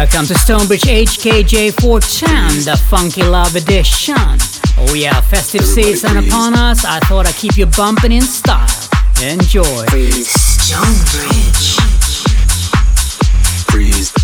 Welcome to Stonebridge HKJ for Chan, the Funky Love Edition. Oh yeah, festive season upon us. I thought I'd keep you bumping in style. Enjoy. Stonebridge.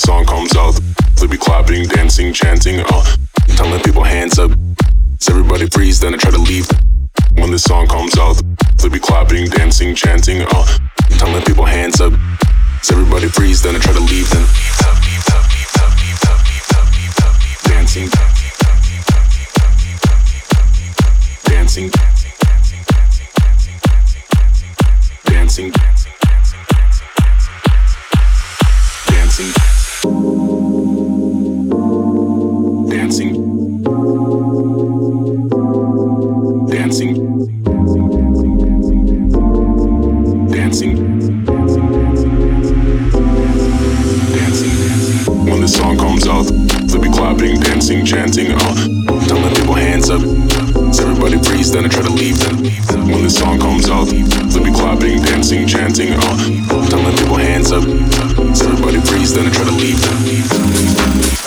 song comes out, they'll be clapping, dancing, chanting, oh, telling people hands up. So everybody freeze, then I try to leave. When this song comes out, they'll be clapping, dancing, chanting, oh, telling people hands up. So everybody freeze, then I try to leave them. Dancing, dancing, dancing, dancing, dancing. dancing, dancing, dancing, dancing, dancing. When the song comes out, they'll be clapping, dancing, chanting. Oh, tell the people hands up. Everybody freeze, then I try to leave them. When the song comes out, they'll be clapping, dancing, chanting. Oh, tell the people hands up. Everybody freeze, then I try to leave them.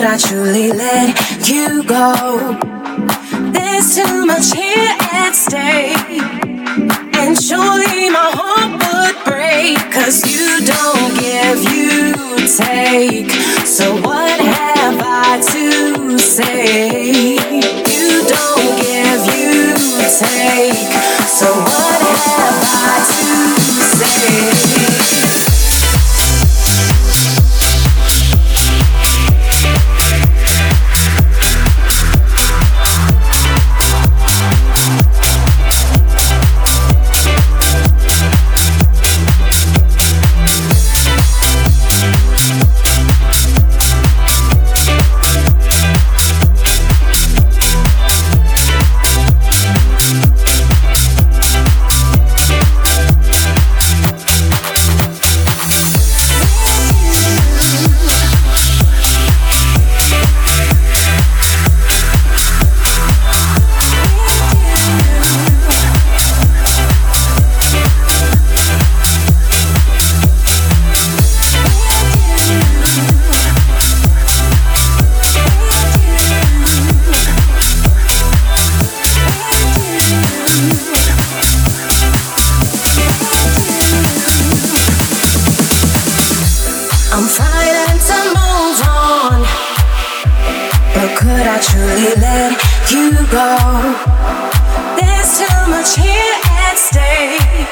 But could I truly let you go? There's too much here at stake. And surely my heart would break. Cause you don't give, you take. So what have I to say? You don't give, you take. So fighting to move on. But could I truly let you go? There's too much here at stake.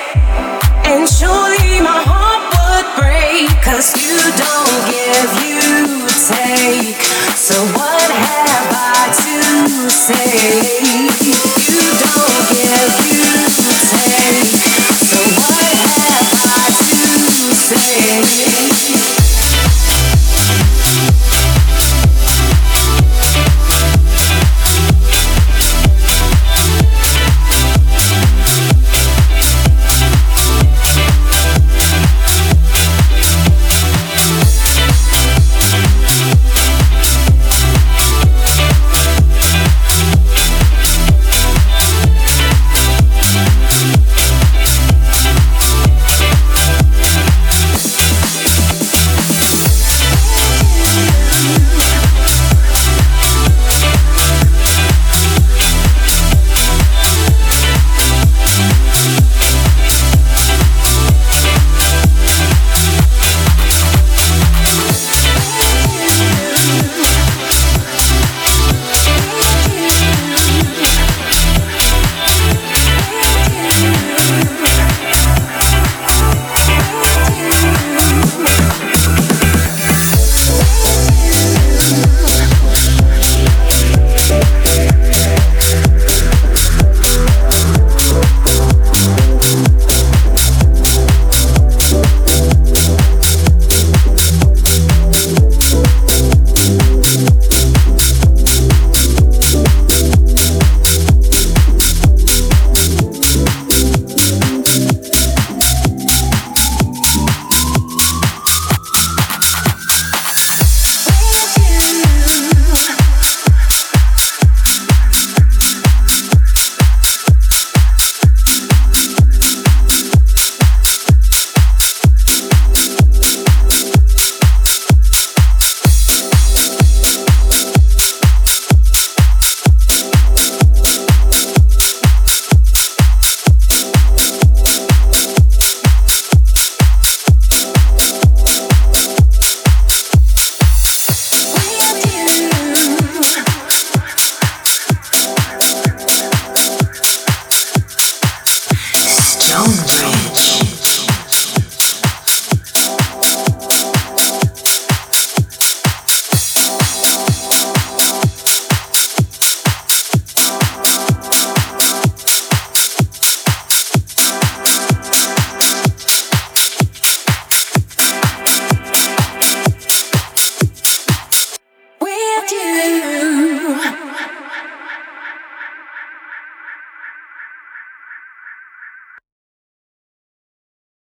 And surely my heart would break. Cause you don't give, you take. So what have I to say? You don't give, you take. So what have I to say?